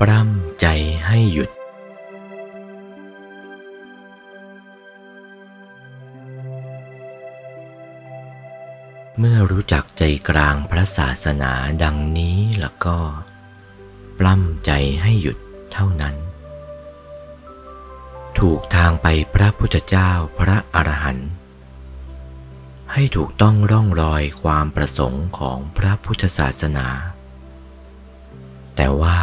ปล้ำใจให้หยุด เมื่อรู้จักใจกลางพระศาสนาดังนี้แล้วก็ ปล้ำใจให้หยุดเท่านั้น ถูกทางไปพระพุทธเจ้าพระอรหันต์ให้ถูกต้องร่องรอยความประสงค์ของพระพุทธศาสนา แต่ว่า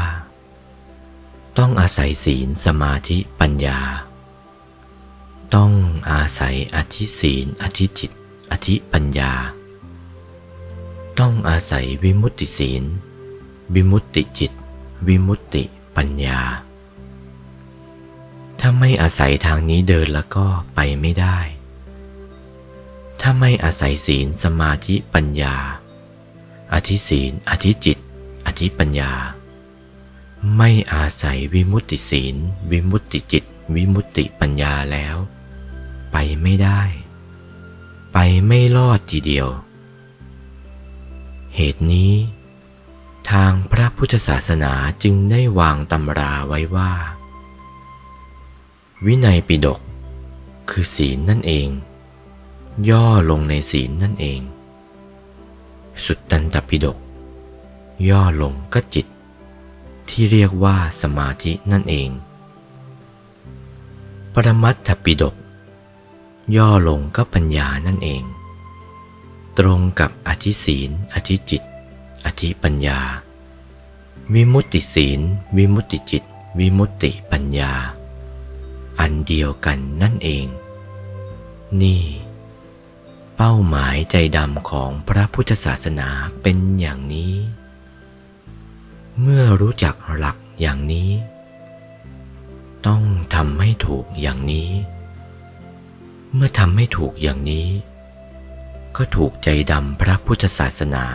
ต้องอาศัยศีลสมาธิปัญญา ต้องอาศัยอธิศีล อธิจิต อธิปัญญา ต้องอาศัยวิมุตติศีล วิมุตติจิต วิมุตติปัญญา ถ้าไม่อาศัยทางนี้เดินแล้วก็ไปไม่ได้ ถ้าไม่อาศัยศีลสมาธิปัญญา อธิศีล อธิจิต อธิปัญญา ไม่อาศัยวิมุตติศีล วิมุตติจิต วิมุตติปัญญาแล้ว ไปไม่ได้ ไปไม่รอดทีเดียว เหตุนี้ ทางพระพุทธศาสนาจึงได้วางตำราไว้ว่า วินัยปิฎกคือศีลนั่นเอง ย่อลงในศีลนั่นเอง สุตตันตปิฎกย่อลงก็จิต ที่เรียกว่าสมาธินั่นเอง ปรมัตถปิฎกย่อลงก็ปัญญานั่นเอง ตรงกับอธิศีล อธิจิต อธิปัญญา วิมุตติศีล วิมุตติจิต วิมุตติปัญญา อันเดียวกันนั่นเอง นี่ เป้าหมายใจดำของพระพุทธศาสนาเป็นอย่างนี้ เมื่อรู้จักหลักอย่างนี้ ต้องทำให้ถูกอย่างนี้ เมื่อทำให้ถูกอย่างนี้ ก็ถูกใจดำพระพุทธศาสนา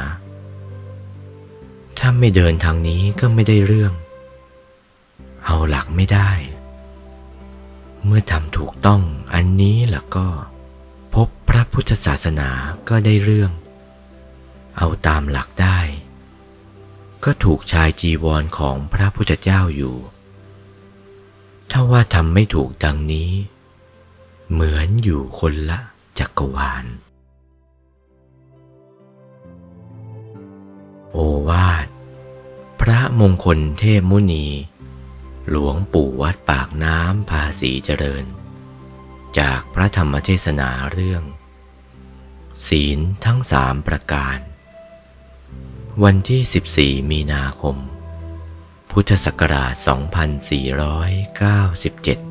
ถ้าไม่เดินทางนี้ก็ไม่ได้เรื่อง เอาหลักไม่ได้ เมื่อทำถูกต้องอันนี้แล้วก็ พบพระพุทธศาสนาก็ได้เรื่อง เอาตามหลักได้ ก็ถูกชายจีวรของพระพุทธเจ้าอยู่ ถ้าว่าทำไม่ถูกดังนี้ เหมือนอยู่คนละจักรวาล โอวาท พระมงคลเทพมุนี หลวงปู่วัดปากน้ำภาษีเจริญ จากพระธรรมเทศนาเรื่อง ศีลทั้งสามประการ วันที่ 14 มีนาคม พุทธศักราช 2497